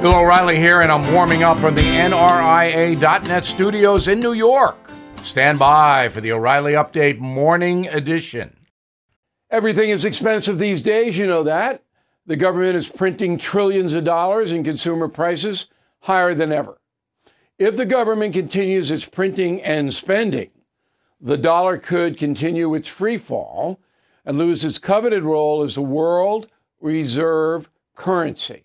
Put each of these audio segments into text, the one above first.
Bill O'Reilly here, and I'm warming up from the NRIA.net studios in New York. Stand by for the O'Reilly Update Morning Edition. Everything is expensive these days, you know that. The government is printing trillions of dollars and consumer prices higher than ever. If the government continues its printing and spending, the dollar could continue its free fall and lose its coveted role as the world reserve currency.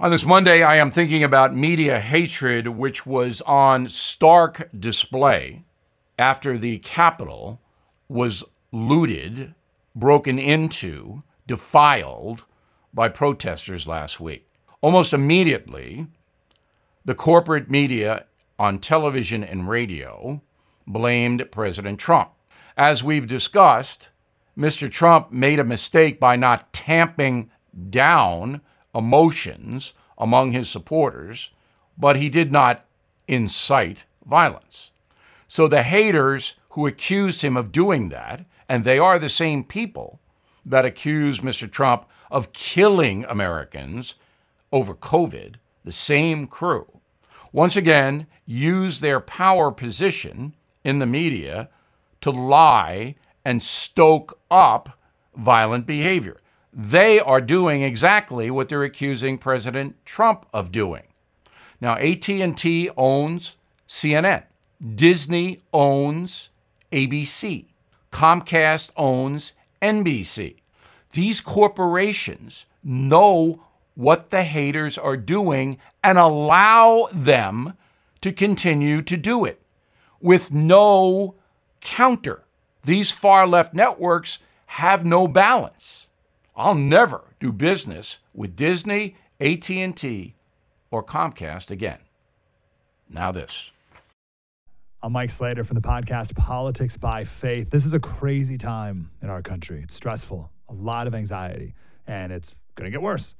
On this Monday, I am thinking about media hatred, which was on stark display after the Capitol was looted, broken into, defiled by protesters last week. Almost immediately, the corporate media on television and radio blamed President Trump. As we've discussed, Mr. Trump made a mistake by not tamping down emotions among his supporters, but he did not incite violence. So the haters who accused him of doing that, and they are the same people that accused Mr. Trump of killing Americans over COVID, the same crew, once again use their power position in the media to lie and stoke up violent behavior. They are doing exactly what they're accusing President Trump of doing. Now AT&T owns CNN. Disney owns ABC. Comcast owns NBC. These corporations know what the haters are doing and allow them to continue to do it with no counter. These far left networks have no balance. I'll never do business with Disney, AT&T, or Comcast again. Now this. I'm Mike Slater from the podcast Politics by Faith. This is a crazy time in our country. It's stressful, a lot of anxiety, and it's going to get worse.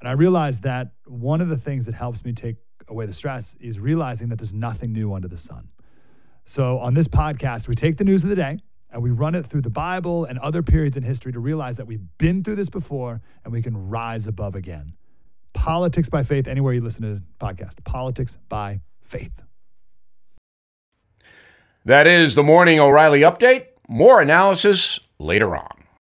And I realized that one of the things that helps me take away the stress is realizing that there's nothing new under the sun. So on this podcast, we take the news of the day and we run it through the Bible and other periods in history to realize that we've been through this before and we can rise above again. Politics by faith, anywhere you listen to the podcast. Politics by faith. That is the Morning O'Reilly Update. More analysis later on.